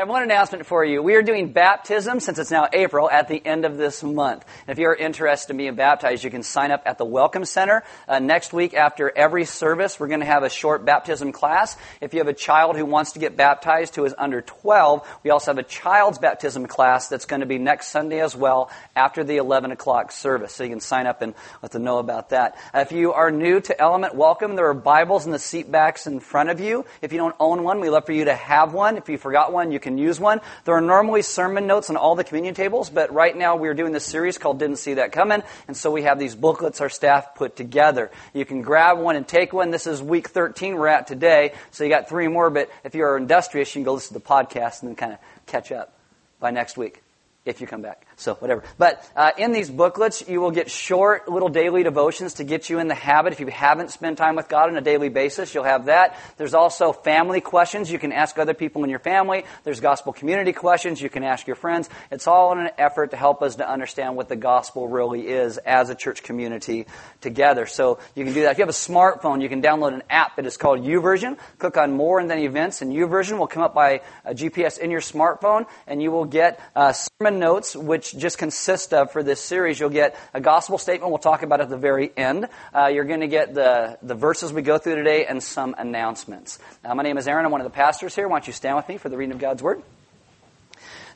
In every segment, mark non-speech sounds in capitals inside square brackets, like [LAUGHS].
I have one announcement for you. We are doing baptism since it's now April at the end of this month. If you're interested in being baptized, you can sign up at the Welcome Center. Uh, next week, after every service, we're going to have a short baptism class. If you have a child who wants to get baptized who is under 12, we also have a child's baptism class that's going to be next Sunday as well after the 11 o'clock service. So you can sign up and let them know about that. Uh, if you are new to Element, welcome. There are Bibles in the seat backs in front of you. If you don't own one, we love for you to have one. If you forgot one, you can can use one. There are normally sermon notes on all the communion tables, but right now we're doing this series called Didn't See That Coming, and so we have these booklets our staff put together. You can grab one and take one. This is week 13 we're at today, so you got three more, but if you're industrious, you can go listen to the podcast and then kind of catch up by next week if you come back. So whatever. But uh, in these booklets, you will get short little daily devotions to get you in the habit. If you haven't spent time with God on a daily basis, you'll have that. There's also family questions you can ask other people in your family. There's gospel community questions you can ask your friends. It's all in an effort to help us to understand what the gospel really is as a church community together. So you can do that. If you have a smartphone, you can download an app that is called YouVersion. Click on More and then Events, and YouVersion will come up by GPS in your smartphone, and you will get uh, sermon notes, which just consist of for this series. You'll get a gospel statement we'll talk about at the very end. Uh, you're going to get the, the verses we go through today and some announcements. Uh, my name is Aaron. I'm one of the pastors here. Why don't you stand with me for the reading of God's Word?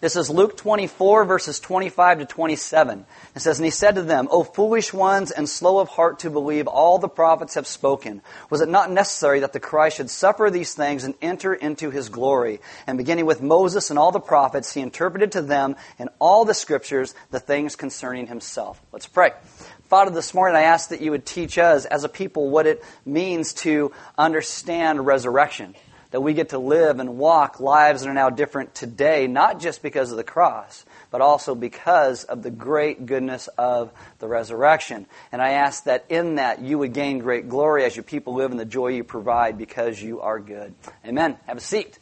This is Luke 24, verses 25 to 27. It says, And he said to them, O foolish ones and slow of heart to believe all the prophets have spoken. Was it not necessary that the Christ should suffer these things and enter into his glory? And beginning with Moses and all the prophets, he interpreted to them in all the scriptures the things concerning himself. Let's pray. Father, this morning I ask that you would teach us as a people what it means to understand resurrection that we get to live and walk lives that are now different today, not just because of the cross, but also because of the great goodness of the resurrection. And I ask that in that you would gain great glory as your people live in the joy you provide because you are good. Amen. Have a seat.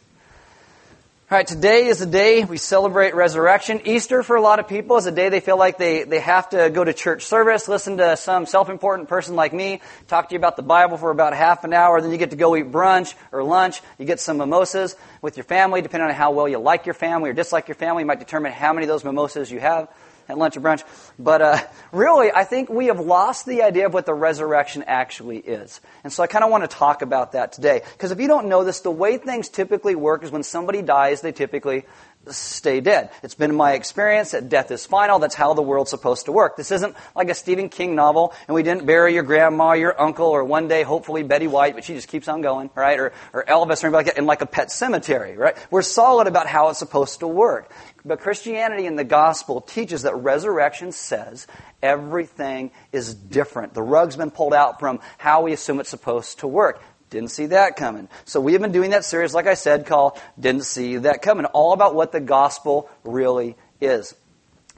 All right, today is the day we celebrate resurrection. Easter for a lot of people is a day they feel like they, they have to go to church service, listen to some self-important person like me, talk to you about the Bible for about half an hour, then you get to go eat brunch or lunch, you get some mimosas with your family, depending on how well you like your family or dislike your family, might determine how many of those mimosas you have at lunch or brunch. But uh, [LAUGHS] really, I think we have lost the idea of what the resurrection actually is. And so I kind of want to talk about that today. Because if you don't know this, the way things typically work is when somebody dies, they typically stay dead. It's been my experience that death is final. That's how the world's supposed to work. This isn't like a Stephen King novel, and we didn't bury your grandma, your uncle, or one day, hopefully, Betty White, but she just keeps on going, right? Or, or Elvis or anything like that in like a pet cemetery, right? We're solid about how it's supposed to work. But Christianity and the gospel teaches that resurrection says everything is different. The rug's been pulled out from how we assume it's supposed to work. Didn't see that coming. So we have been doing that series, like I said, called Didn't See That Coming, all about what the gospel really is.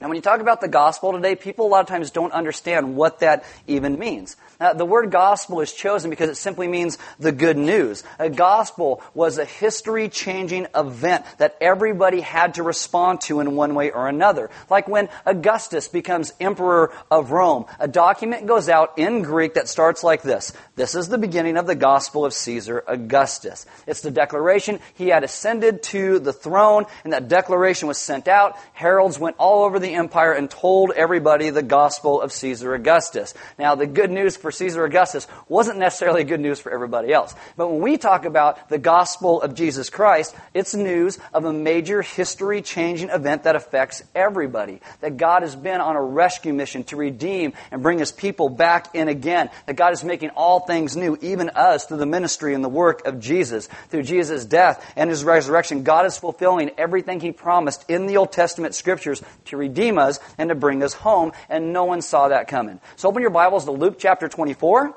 And when you talk about the gospel today, people a lot of times don't understand what that even means. Uh, the word gospel is chosen because it simply means the good news. A gospel was a history changing event that everybody had to respond to in one way or another. Like when Augustus becomes emperor of Rome, a document goes out in Greek that starts like this. This is the beginning of the gospel of Caesar Augustus. It's the declaration he had ascended to the throne, and that declaration was sent out. Heralds went all over the empire and told everybody the gospel of Caesar Augustus. Now, the good news for Caesar Augustus wasn't necessarily good news for everybody else. But when we talk about the gospel of Jesus Christ, it's news of a major history changing event that affects everybody. That God has been on a rescue mission to redeem and bring his people back in again. That God is making all things new, even us, through the ministry and the work of Jesus. Through Jesus' death and his resurrection, God is fulfilling everything he promised in the Old Testament scriptures to redeem us and to bring us home, and no one saw that coming. So open your Bibles to Luke chapter 24.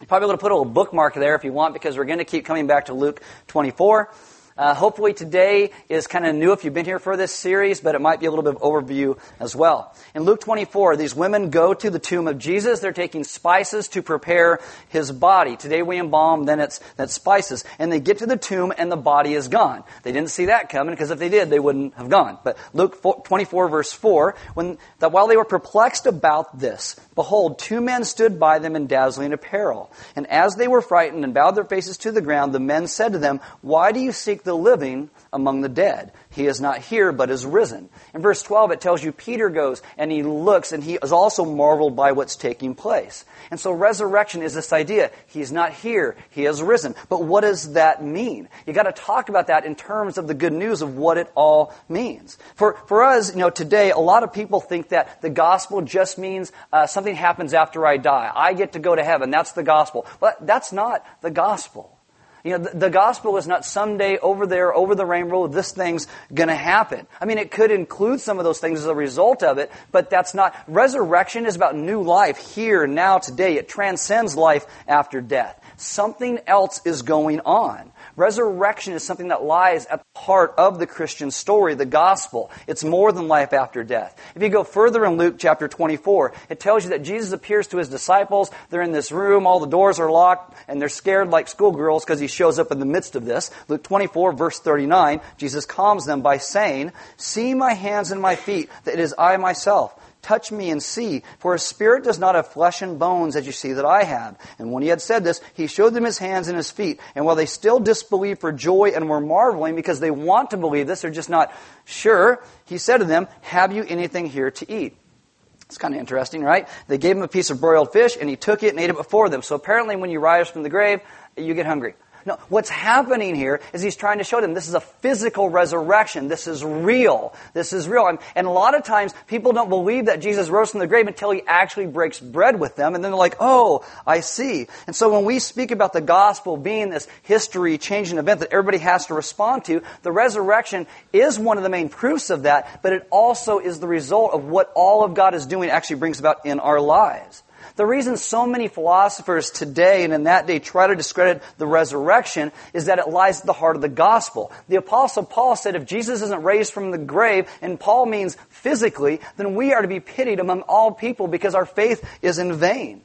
You're probably going to put a little bookmark there if you want because we're going to keep coming back to Luke 24. Uh, hopefully today is kind of new if you've been here for this series, but it might be a little bit of overview as well. In Luke 24, these women go to the tomb of Jesus. They're taking spices to prepare his body. Today we embalm, then it's that's spices. And they get to the tomb and the body is gone. They didn't see that coming because if they did, they wouldn't have gone. But Luke 24 verse 4, when that while they were perplexed about this, behold, two men stood by them in dazzling apparel. And as they were frightened and bowed their faces to the ground, the men said to them, Why do you seek the living among the dead. He is not here, but is risen. In verse 12, it tells you Peter goes and he looks and he is also marveled by what's taking place. And so resurrection is this idea. He's not here. He has risen. But what does that mean? You gotta talk about that in terms of the good news of what it all means. For, for us, you know, today, a lot of people think that the gospel just means uh, something happens after I die. I get to go to heaven. That's the gospel. But that's not the gospel. You know, the, the, gospel is not someday over there, over the rainbow, this thing's gonna happen. I mean, it could include some of those things as a result of it, but that's not, resurrection is about new life here, now, today. It transcends life after death. Something else is going on. Resurrection is something that lies at the heart of the Christian story, the gospel. It's more than life after death. If you go further in Luke chapter 24, it tells you that Jesus appears to his disciples. They're in this room, all the doors are locked, and they're scared like schoolgirls because he shows up in the midst of this. Luke 24 verse 39, Jesus calms them by saying, See my hands and my feet, that it is I myself. Touch me and see, for a spirit does not have flesh and bones as you see that I have. And when he had said this, he showed them his hands and his feet. And while they still disbelieved for joy and were marveling because they want to believe this, they're just not sure, he said to them, Have you anything here to eat? It's kind of interesting, right? They gave him a piece of broiled fish and he took it and ate it before them. So apparently when you rise from the grave, you get hungry. No, what's happening here is he's trying to show them this is a physical resurrection. This is real. This is real. And, and, a lot of times people don't believe that Jesus rose from the grave until he actually breaks bread with them. And then they're like, oh, I see. And so when we speak about the gospel being this history changing event that everybody has to respond to, the resurrection is one of the main proofs of that, but it also is the result of what all of God is doing actually brings about in our lives. The reason so many philosophers today and in that day try to discredit the resurrection is that it lies at the heart of the gospel. The apostle Paul said if Jesus isn't raised from the grave, and Paul means physically, then we are to be pitied among all people because our faith is in vain.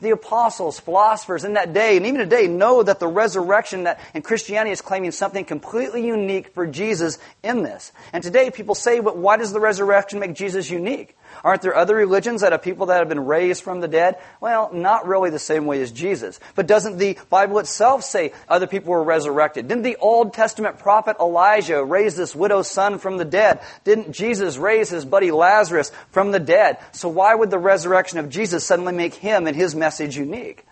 The apostles, philosophers in that day, and even today, know that the resurrection that in Christianity is claiming something completely unique for Jesus in this. And today people say, but why does the resurrection make Jesus unique? Aren't there other religions that have people that have been raised from the dead? Well, not really the same way as Jesus. But doesn't the Bible itself say other people were resurrected? Didn't the Old Testament prophet Elijah raise this widow's son from the dead? Didn't Jesus raise his buddy Lazarus from the dead? So why would the resurrection of Jesus suddenly make him and his message unique?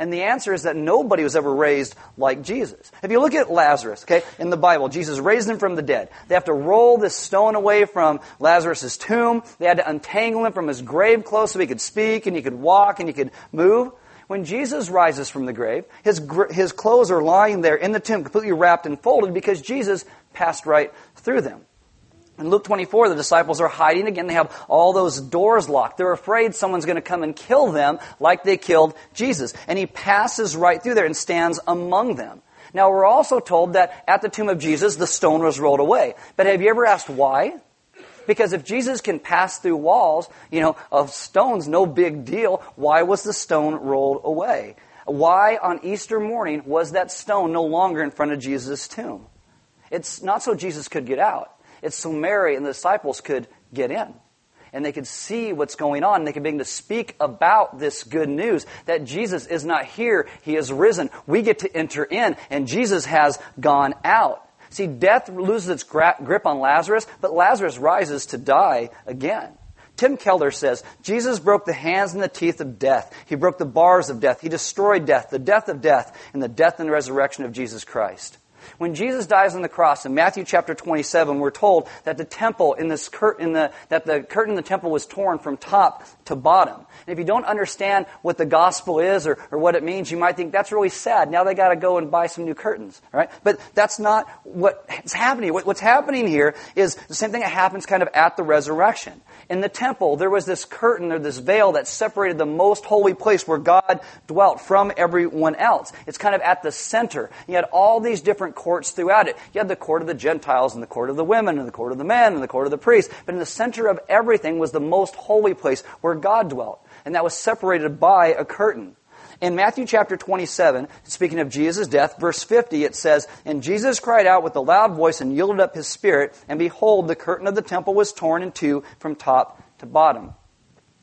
And the answer is that nobody was ever raised like Jesus. If you look at Lazarus, okay, in the Bible, Jesus raised him from the dead. They have to roll this stone away from Lazarus' tomb. They had to untangle him from his grave clothes so he could speak and he could walk and he could move. When Jesus rises from the grave, his, his clothes are lying there in the tomb, completely wrapped and folded because Jesus passed right through them. In Luke 24, the disciples are hiding again. They have all those doors locked. They're afraid someone's going to come and kill them like they killed Jesus. And he passes right through there and stands among them. Now, we're also told that at the tomb of Jesus, the stone was rolled away. But have you ever asked why? Because if Jesus can pass through walls, you know, of stones, no big deal, why was the stone rolled away? Why on Easter morning was that stone no longer in front of Jesus' tomb? It's not so Jesus could get out. It's so Mary and the disciples could get in. And they could see what's going on. They could begin to speak about this good news that Jesus is not here. He is risen. We get to enter in and Jesus has gone out. See, death loses its grip on Lazarus, but Lazarus rises to die again. Tim Keller says, Jesus broke the hands and the teeth of death. He broke the bars of death. He destroyed death, the death of death, and the death and resurrection of Jesus Christ. When Jesus dies on the cross in Matthew chapter 27, we're told that the temple in this curtain, the, that the curtain in the temple was torn from top to bottom. And if you don't understand what the gospel is or, or what it means, you might think that's really sad. Now they got to go and buy some new curtains, right? But that's not what's happening. What, what's happening here is the same thing that happens kind of at the resurrection. In the temple, there was this curtain or this veil that separated the most holy place where God dwelt from everyone else. It's kind of at the center. You had all these different courts throughout it. You had the court of the Gentiles and the court of the women and the court of the men and the court of the priests. But in the center of everything was the most holy place where God dwelt. And that was separated by a curtain. In Matthew chapter 27, speaking of Jesus' death, verse 50, it says, And Jesus cried out with a loud voice and yielded up his spirit, and behold, the curtain of the temple was torn in two from top to bottom.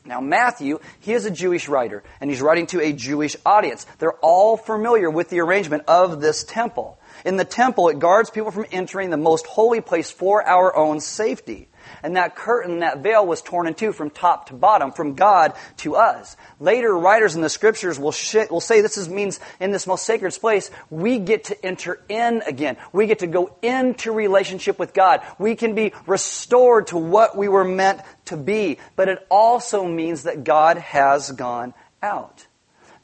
Now, Matthew, he is a Jewish writer, and he's writing to a Jewish audience. They're all familiar with the arrangement of this temple. In the temple, it guards people from entering the most holy place for our own safety. And that curtain, that veil was torn in two from top to bottom, from God to us. Later writers in the scriptures will, sh- will say this is, means in this most sacred place, we get to enter in again. We get to go into relationship with God. We can be restored to what we were meant to be. But it also means that God has gone out.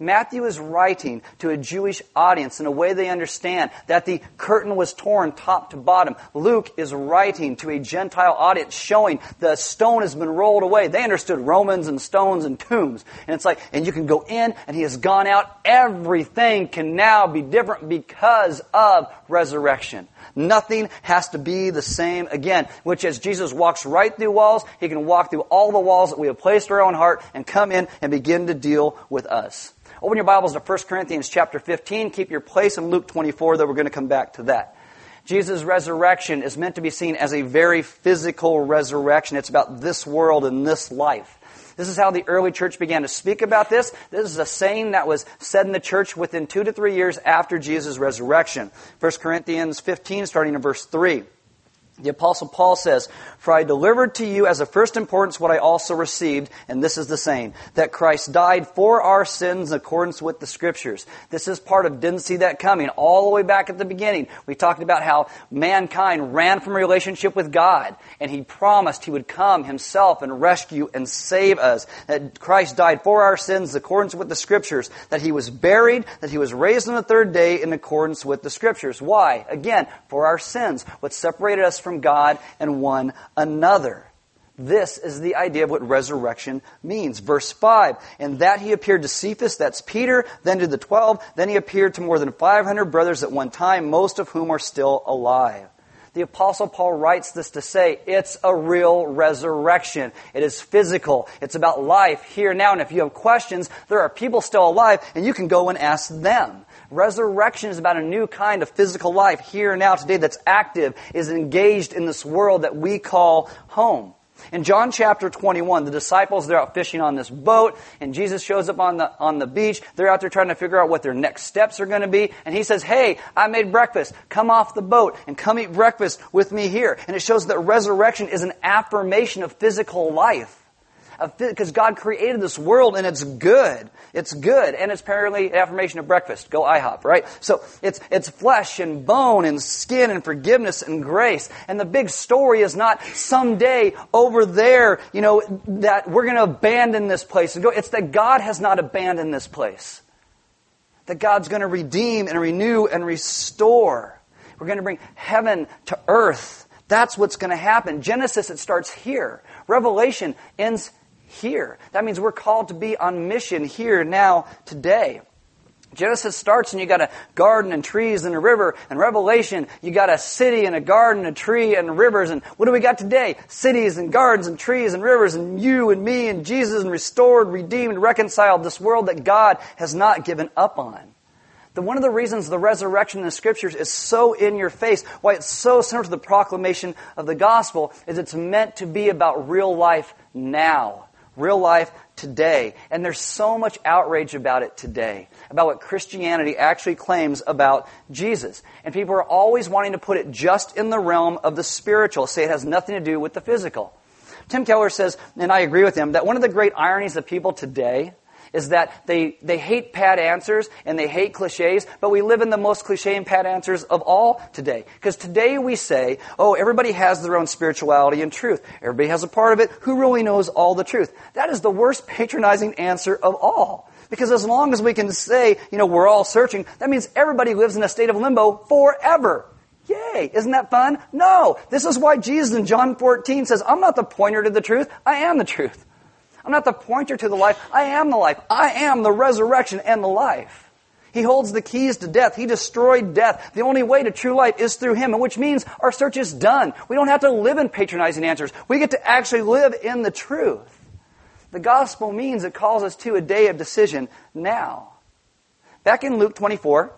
Matthew is writing to a Jewish audience in a way they understand that the curtain was torn top to bottom. Luke is writing to a Gentile audience showing the stone has been rolled away. They understood Romans and stones and tombs. And it's like, and you can go in and he has gone out. Everything can now be different because of resurrection. Nothing has to be the same again, which as Jesus walks right through walls, he can walk through all the walls that we have placed our own heart and come in and begin to deal with us. Open your Bibles to 1 Corinthians chapter 15. Keep your place in Luke 24, though we're going to come back to that. Jesus' resurrection is meant to be seen as a very physical resurrection. It's about this world and this life. This is how the early church began to speak about this. This is a saying that was said in the church within two to three years after Jesus' resurrection. 1 Corinthians 15, starting in verse 3. The apostle Paul says, For I delivered to you as of first importance what I also received, and this is the same, that Christ died for our sins in accordance with the scriptures. This is part of didn't see that coming. All the way back at the beginning, we talked about how mankind ran from a relationship with God, and he promised he would come himself and rescue and save us. That Christ died for our sins in accordance with the scriptures, that he was buried, that he was raised on the third day in accordance with the scriptures. Why? Again, for our sins. What separated us from God and one another. This is the idea of what resurrection means. Verse 5, and that he appeared to Cephas, that's Peter, then to the twelve, then he appeared to more than 500 brothers at one time, most of whom are still alive. The apostle Paul writes this to say it's a real resurrection. It is physical. It's about life here now. And if you have questions, there are people still alive and you can go and ask them. Resurrection is about a new kind of physical life here now today that's active, is engaged in this world that we call home. In John chapter 21, the disciples, they're out fishing on this boat, and Jesus shows up on the, on the beach. They're out there trying to figure out what their next steps are going to be. And he says, Hey, I made breakfast. Come off the boat and come eat breakfast with me here. And it shows that resurrection is an affirmation of physical life because God created this world and it's good. It's good. And it's apparently an affirmation of breakfast. Go IHOP, right? So it's, it's flesh and bone and skin and forgiveness and grace. And the big story is not someday over there, you know, that we're going to abandon this place and go. It's that God has not abandoned this place. That God's going to redeem and renew and restore. We're going to bring heaven to earth. That's what's going to happen. Genesis, it starts here. Revelation ends here. That means we're called to be on mission here, now, today. Genesis starts and you got a garden and trees and a river. And Revelation, you got a city and a garden, and a tree and rivers. And what do we got today? Cities and gardens and trees and rivers and you and me and Jesus and restored, redeemed, reconciled this world that God has not given up on. The, one of the reasons the resurrection in the scriptures is so in your face, why it's so central to the proclamation of the gospel, is it's meant to be about real life now real life today. And there's so much outrage about it today, about what Christianity actually claims about Jesus. And people are always wanting to put it just in the realm of the spiritual, say it has nothing to do with the physical. Tim Keller says, and I agree with him, that one of the great ironies of people today is that they, they hate pat answers and they hate cliches, but we live in the most cliche and pat answers of all today. Because today we say, oh, everybody has their own spirituality and truth. Everybody has a part of it. Who really knows all the truth? That is the worst patronizing answer of all. Because as long as we can say, you know, we're all searching, that means everybody lives in a state of limbo forever. Yay! Isn't that fun? No! This is why Jesus in John 14 says, I'm not the pointer to the truth, I am the truth. I'm not the pointer to the life. I am the life. I am the resurrection and the life. He holds the keys to death. He destroyed death. The only way to true life is through Him, which means our search is done. We don't have to live in patronizing answers. We get to actually live in the truth. The gospel means it calls us to a day of decision now. Back in Luke 24,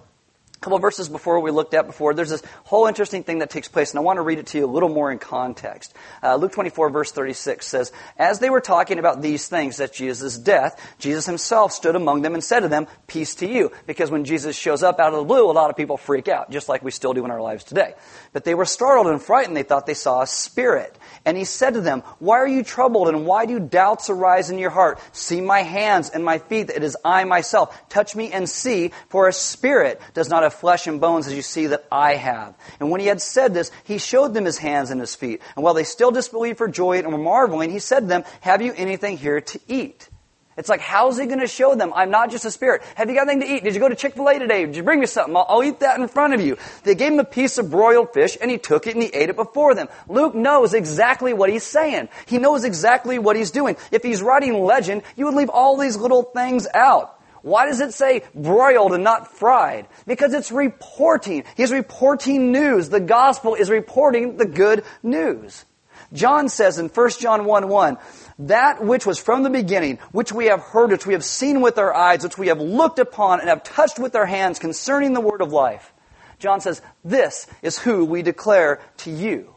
couple verses before we looked at before, there's this whole interesting thing that takes place, and I want to read it to you a little more in context. Uh, Luke 24, verse 36 says, As they were talking about these things, at Jesus' death, Jesus himself stood among them and said to them, Peace to you. Because when Jesus shows up out of the blue, a lot of people freak out, just like we still do in our lives today. But they were startled and frightened. They thought they saw a spirit. And he said to them, Why are you troubled, and why do doubts arise in your heart? See my hands and my feet, that it is I myself. Touch me and see, for a spirit does not have flesh and bones as you see that I have. And when he had said this, he showed them his hands and his feet. And while they still disbelieved for joy and were marveling, he said to them, Have you anything here to eat? It's like, how's he going to show them? I'm not just a spirit. Have you got anything to eat? Did you go to Chick-fil-A today? Did you bring me something? I'll, I'll, eat that in front of you. They gave him a piece of broiled fish and he took it and he ate it before them. Luke knows exactly what he's saying. He knows exactly what he's doing. If he's writing legend, you would leave all these little things out. Why does it say broiled and not fried? Because it's reporting. He's reporting news. The gospel is reporting the good news. John says in 1 John 1 1, that which was from the beginning, which we have heard, which we have seen with our eyes, which we have looked upon and have touched with our hands concerning the word of life. John says, this is who we declare to you.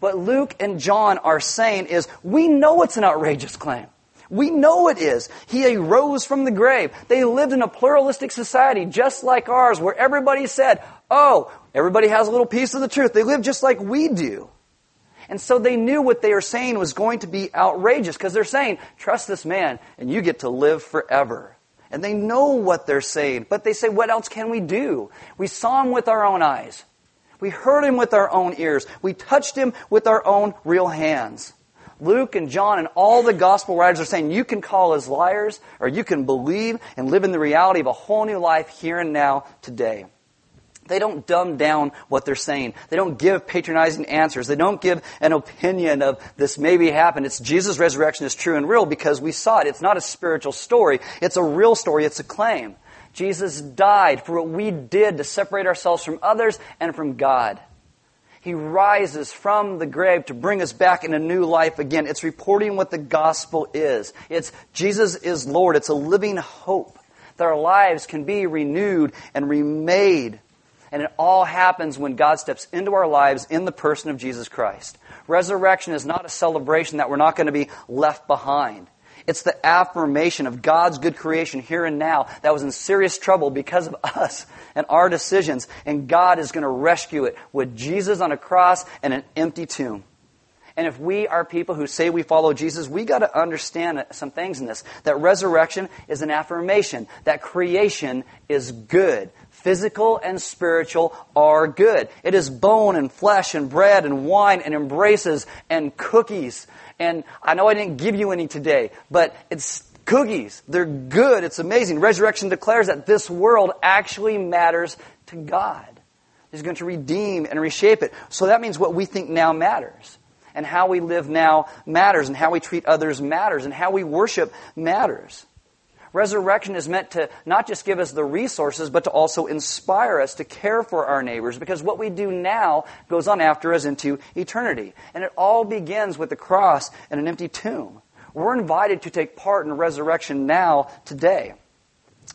What Luke and John are saying is, we know it's an outrageous claim. We know it is. He arose from the grave. They lived in a pluralistic society just like ours where everybody said, oh, everybody has a little piece of the truth. They live just like we do. And so they knew what they were saying was going to be outrageous because they're saying, trust this man and you get to live forever. And they know what they're saying, but they say, what else can we do? We saw him with our own eyes. We heard him with our own ears. We touched him with our own real hands. Luke and John and all the gospel writers are saying you can call us liars or you can believe and live in the reality of a whole new life here and now today. They don't dumb down what they're saying. They don't give patronizing answers. They don't give an opinion of this maybe happened. It's Jesus' resurrection is true and real because we saw it. It's not a spiritual story. It's a real story. It's a claim. Jesus died for what we did to separate ourselves from others and from God. He rises from the grave to bring us back in a new life again. It's reporting what the gospel is. It's Jesus is Lord. It's a living hope that our lives can be renewed and remade. And it all happens when God steps into our lives in the person of Jesus Christ. Resurrection is not a celebration that we're not going to be left behind. It's the affirmation of God's good creation here and now that was in serious trouble because of [LAUGHS] us and our decisions. And God is going to rescue it with Jesus on a cross and an empty tomb. And if we are people who say we follow Jesus, we got to understand some things in this. That resurrection is an affirmation. That creation is good. Physical and spiritual are good. It is bone and flesh and bread and wine and embraces and cookies and I know I didn't give you any today, but it's cookies. They're good. It's amazing. Resurrection declares that this world actually matters to God. He's going to redeem and reshape it. So that means what we think now matters. And how we live now matters. And how we treat others matters. And how we worship matters. Resurrection is meant to not just give us the resources, but to also inspire us to care for our neighbors because what we do now goes on after us into eternity. And it all begins with the cross and an empty tomb. We're invited to take part in resurrection now, today.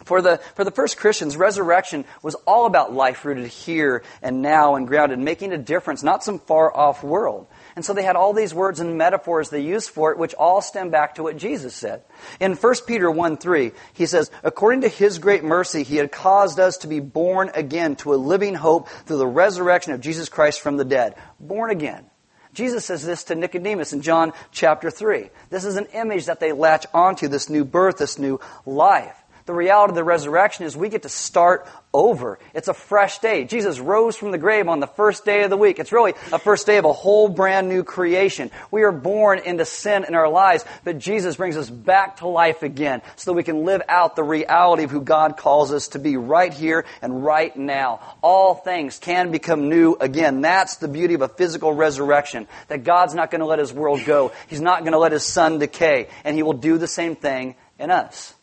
For the, for the first Christians, resurrection was all about life rooted here and now and grounded, making a difference, not some far off world. And so they had all these words and metaphors they used for it, which all stem back to what Jesus said. In 1 Peter 1 3, he says, According to his great mercy, he had caused us to be born again to a living hope through the resurrection of Jesus Christ from the dead. Born again. Jesus says this to Nicodemus in John chapter 3. This is an image that they latch onto, this new birth, this new life. The reality of the resurrection is we get to start over. It's a fresh day. Jesus rose from the grave on the first day of the week. It's really a first day of a whole brand new creation. We are born into sin in our lives, but Jesus brings us back to life again so that we can live out the reality of who God calls us to be right here and right now. All things can become new again. That's the beauty of a physical resurrection. That God's not going to let His world go. He's not going to let His sun decay. And He will do the same thing in us.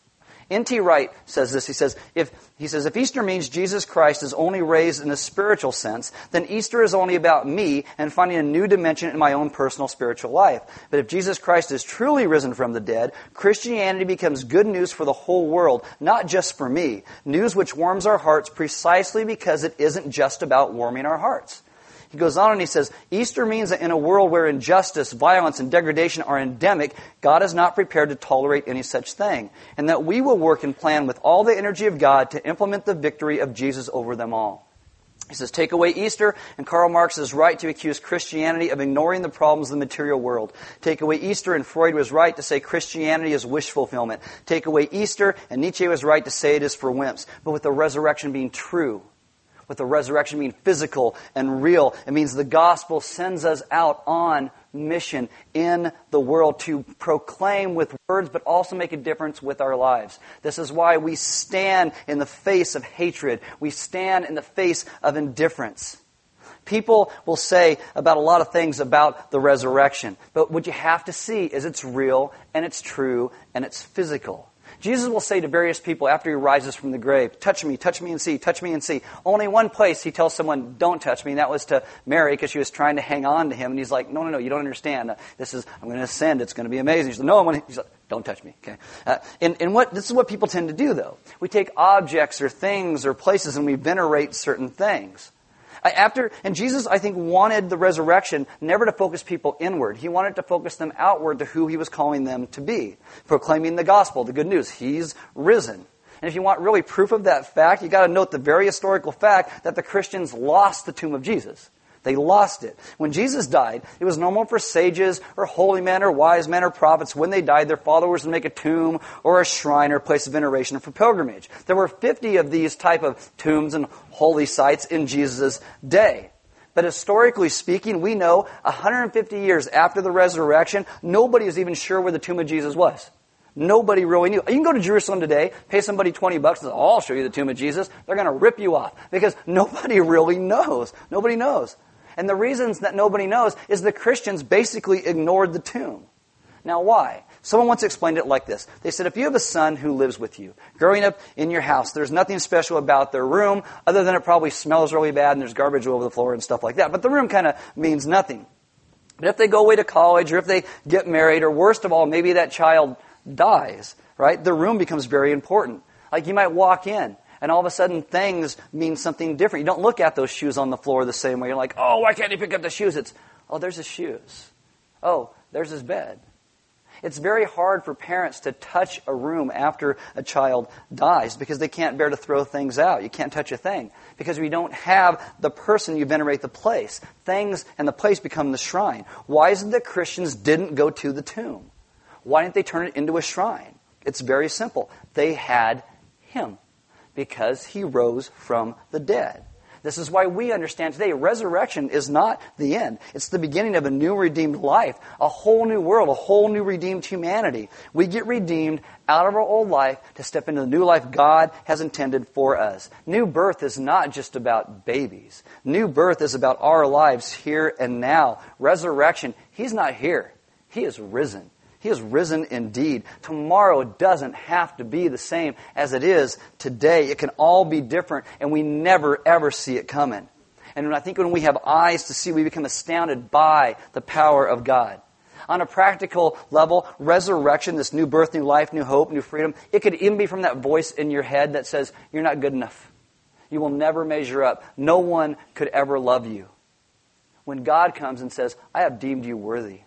N.T. Wright says this. He says, if, he says, if Easter means Jesus Christ is only raised in a spiritual sense, then Easter is only about me and finding a new dimension in my own personal spiritual life. But if Jesus Christ is truly risen from the dead, Christianity becomes good news for the whole world, not just for me. News which warms our hearts precisely because it isn't just about warming our hearts. He goes on and he says, Easter means that in a world where injustice, violence, and degradation are endemic, God is not prepared to tolerate any such thing, and that we will work and plan with all the energy of God to implement the victory of Jesus over them all. He says, take away Easter, and Karl Marx is right to accuse Christianity of ignoring the problems of the material world. Take away Easter, and Freud was right to say Christianity is wish fulfillment. Take away Easter, and Nietzsche was right to say it is for wimps. But with the resurrection being true, with the resurrection being physical and real. It means the gospel sends us out on mission in the world to proclaim with words, but also make a difference with our lives. This is why we stand in the face of hatred. We stand in the face of indifference. People will say about a lot of things about the resurrection, but what you have to see is it's real and it's true and it's physical. Jesus will say to various people after he rises from the grave, touch me, touch me and see, touch me and see. Only one place he tells someone, don't touch me, and that was to Mary because she was trying to hang on to him. And he's like, no, no, no, you don't understand. This is, I'm going to ascend, it's going to be amazing. He's like, no, I'm going to, he's like, don't touch me, okay? Uh, and, and what, this is what people tend to do though. We take objects or things or places and we venerate certain things. After, and Jesus, I think, wanted the resurrection never to focus people inward. He wanted to focus them outward to who he was calling them to be, proclaiming the gospel, the good news. He's risen. And if you want really proof of that fact, you got to note the very historical fact that the Christians lost the tomb of Jesus. They lost it. When Jesus died, it was normal for sages or holy men or wise men or prophets, when they died, their followers would make a tomb or a shrine or place of veneration for pilgrimage. There were 50 of these type of tombs and holy sites in Jesus' day. But historically speaking, we know 150 years after the resurrection, nobody is even sure where the tomb of Jesus was. Nobody really knew. You can go to Jerusalem today, pay somebody 20 bucks, and say, oh, I'll show you the tomb of Jesus. They're going to rip you off because [LAUGHS] nobody really knows. Nobody knows. And the reasons that nobody knows is the Christians basically ignored the tomb. Now, why? Someone once explained it like this. They said, if you have a son who lives with you, growing up in your house, there's nothing special about their room other than it probably smells really bad and there's garbage all over the floor and stuff like that. But the room kind of means nothing. But if they go away to college or if they get married or worst of all, maybe that child dies, right? The room becomes very important. Like you might walk in and all of a sudden things mean something different. You don't look at those shoes on the floor the same way. You're like, oh, why can't he pick up the shoes? It's, oh, there's his shoes. Oh, there's his bed. It's very hard for parents to touch a room after a child dies because they can't bear to throw things out. You can't touch a thing because we don't have the person you venerate the place. Things and the place become the shrine. Why is it that Christians didn't go to the tomb? Why didn't they turn it into a shrine? It's very simple. They had him because he rose from the dead. This is why we understand today resurrection is not the end. It's the beginning of a new redeemed life, a whole new world, a whole new redeemed humanity. We get redeemed out of our old life to step into the new life God has intended for us. New birth is not just about babies. New birth is about our lives here and now. Resurrection, He's not here. He is risen. He has risen indeed. Tomorrow doesn't have to be the same as it is today. It can all be different, and we never, ever see it coming. And I think when we have eyes to see, we become astounded by the power of God. On a practical level, resurrection, this new birth, new life, new hope, new freedom, it could even be from that voice in your head that says, You're not good enough. You will never measure up. No one could ever love you. When God comes and says, I have deemed you worthy.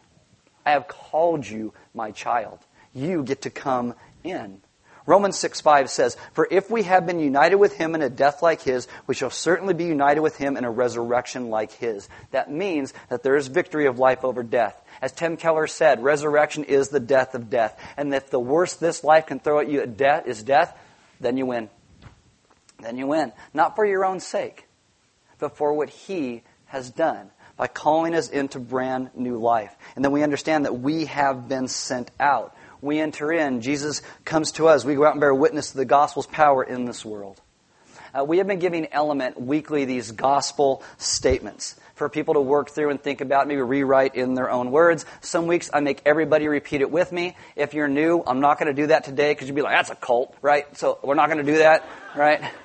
I have called you my child. You get to come in. Romans 6 5 says, For if we have been united with him in a death like his, we shall certainly be united with him in a resurrection like his. That means that there is victory of life over death. As Tim Keller said, resurrection is the death of death. And if the worst this life can throw at you at death is death, then you win. Then you win. Not for your own sake, but for what he has done by calling us into brand new life. And then we understand that we have been sent out. We enter in. Jesus comes to us. We go out and bear witness to the gospel's power in this world. Uh, we have been giving Element weekly these gospel statements. for people to work through and think about, maybe rewrite in their own words. Some weeks I make everybody repeat it with me. If you're new, I'm not going to do that today because you'd be like, that's a cult, right? So we're not going to do that, right? [LAUGHS]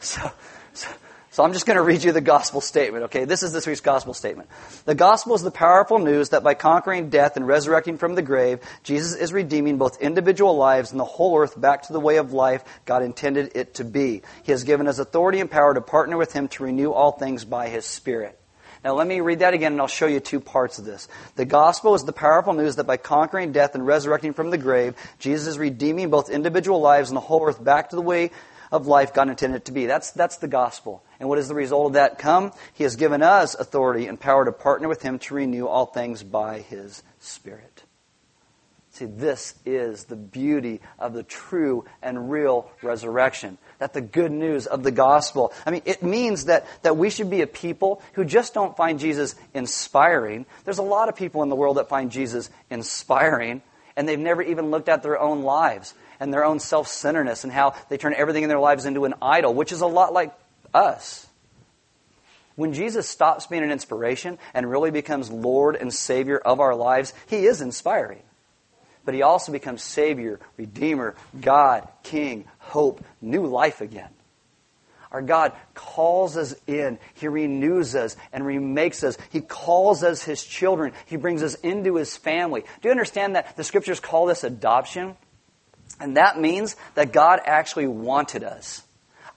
So, so so I'm just going to read you the gospel statement, okay? This is this week's gospel statement. The gospel is the powerful news that by conquering death and resurrecting from the grave, Jesus is redeeming both individual lives and the whole earth back to the way of life God intended it to be. He has given us authority and power to partner with Him to renew all things by His Spirit. Now let me read that again and I'll show you two parts of this. The gospel is the powerful news that by conquering death and resurrecting from the grave, Jesus is redeeming both individual lives and the whole earth back to the way of life God intended it to be. That's, that's the gospel. And what is the result of that come? He has given us authority and power to partner with Him to renew all things by His Spirit. See, this is the beauty of the true and real resurrection. That the good news of the gospel. I mean, it means that, that we should be a people who just don't find Jesus inspiring. There's a lot of people in the world that find Jesus inspiring, and they've never even looked at their own lives and their own self centeredness and how they turn everything in their lives into an idol, which is a lot like us. When Jesus stops being an inspiration and really becomes Lord and Savior of our lives, He is inspiring. But He also becomes Savior, Redeemer, God, King, hope, new life again. Our God calls us in. He renews us and remakes us. He calls us His children. He brings us into His family. Do you understand that the Scriptures call this adoption? And that means that God actually wanted us.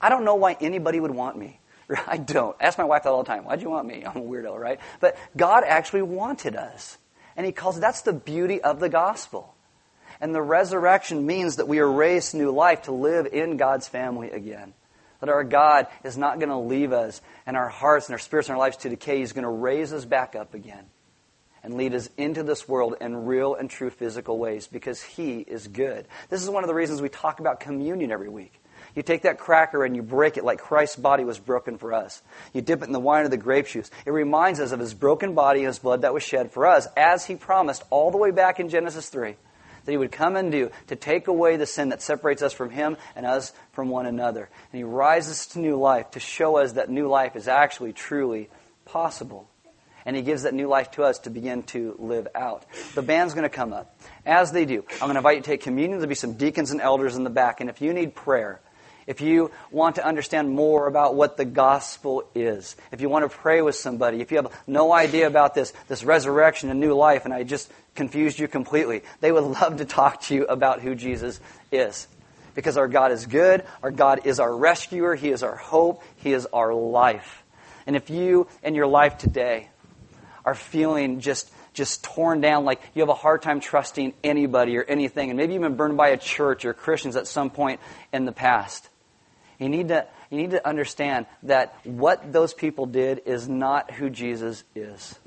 I don't know why anybody would want me. [LAUGHS] I don't. Ask my wife that all the time. Why'd you want me? [LAUGHS] I'm a weirdo, right? But God actually wanted us. And He calls that's the beauty of the gospel. And the resurrection means that we are raised new life to live in God's family again. That our God is not going to leave us and our hearts and our spirits and our lives to decay. He's going to raise us back up again and lead us into this world in real and true physical ways because He is good. This is one of the reasons we talk about communion every week. You take that cracker and you break it like Christ's body was broken for us. You dip it in the wine of the grape juice. It reminds us of His broken body and His blood that was shed for us, as He promised all the way back in Genesis 3 that he would come and do to take away the sin that separates us from him and us from one another. And he rises to new life to show us that new life is actually truly possible and He gives that new life to us to begin to live out. The band's going to come up. As they do, I'm going to invite you to take communion. There'll be some deacons and elders in the back. And if you need prayer, if you want to understand more about what the gospel is, if you want to pray with somebody, if you have no idea about this, this resurrection and new life, and I just confused you completely, they would love to talk to you about who Jesus is. Because our God is good, our God is our rescuer, He is our hope, He is our life. And if you in your life today are feeling just just torn down, like you have a hard time trusting anybody or anything, and maybe you've been burned by a church or Christians at some point in the past. You need to you need to understand that what those people did is not who Jesus is.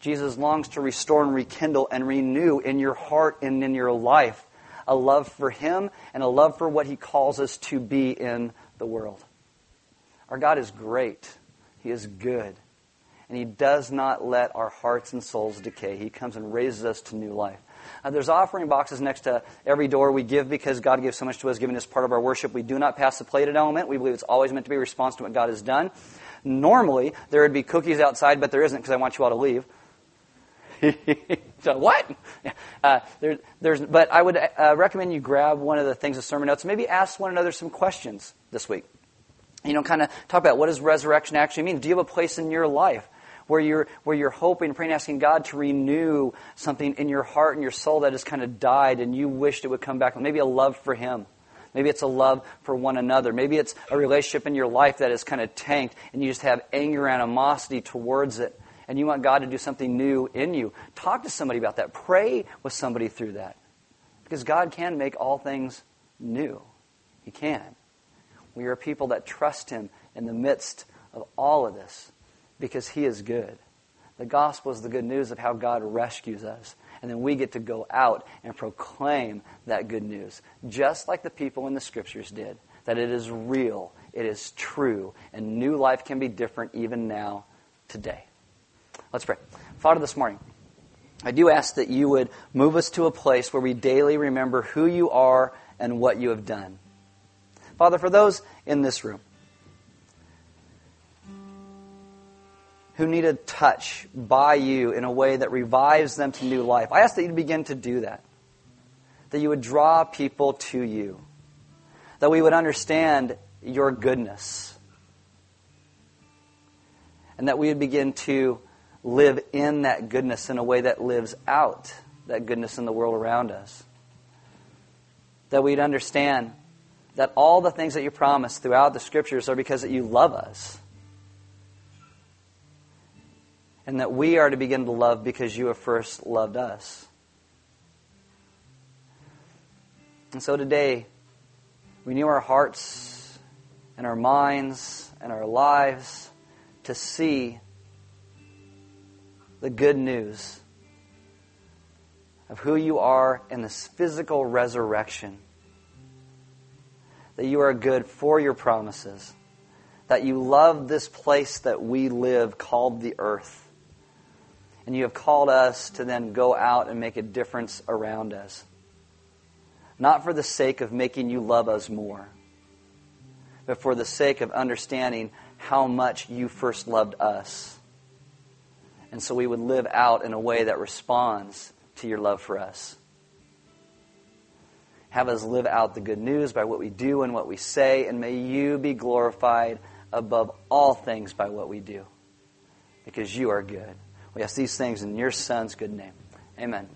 Jesus longs to restore and rekindle and renew in your heart and in your life a love for Him and a love for what He calls us to be in the world. Our God is great. He is good and He does not let our hearts and souls decay. He comes and raises us to new life. Uh, there's offering boxes next to every door. We give because God gives so much to us, giving us part of our worship. We do not pass the plated element. We believe it's always meant to be a response to what God has done. Normally, there would be cookies outside, but there isn't because I want you all to leave. [LAUGHS] so what? Uh, there, there's, but I would uh, recommend you grab one of the things of sermon notes. Maybe ask one another some questions this week. You know, kind of talk about what does resurrection actually mean. Do you have a place in your life where you're, where you're hoping, praying, asking God to renew something in your heart and your soul that has kind of died and you wished it would come back. Maybe a love for Him. Maybe it's a love for one another. Maybe it's a relationship in your life that is kind of tanked and you just have anger, animosity towards it. And you want God to do something new in you. Talk to somebody about that. Pray with somebody through that. Because God can make all things new. He can. We are people that trust Him in the midst of all of this because He is good. The gospel is the good news of how God rescues us. And then we get to go out and proclaim that good news, just like the people in the scriptures did. That it is real, it is true, and new life can be different even now, today. Let's pray. Father, this morning, I do ask that you would move us to a place where we daily remember who you are and what you have done. Father, for those in this room who need a touch by you in a way that revives them to new life. I ask that you begin to do that. That you would draw people to you. That we would understand your goodness. And that we would begin to live in that goodness in a way that lives out that goodness in the world around us. That we'd understand that all the things that you promise throughout the scriptures are because that you love us and that we are to begin to love because you have first loved us. And so today, renew our hearts and our minds and our lives to see the good news of who you are in this physical resurrection. That you are good for your promises. That you love this place that we live called the earth and you have called us to then go out and make a difference around us. Not for the sake of making you love us more, but for the sake of understanding how much you first loved us. And so we would live out in a way that responds to your love for us. Have us live out the good news by what we do and what we say, and may you be glorified above all things by what we do, because you are good. We ask these things in your Son's good name. Amen.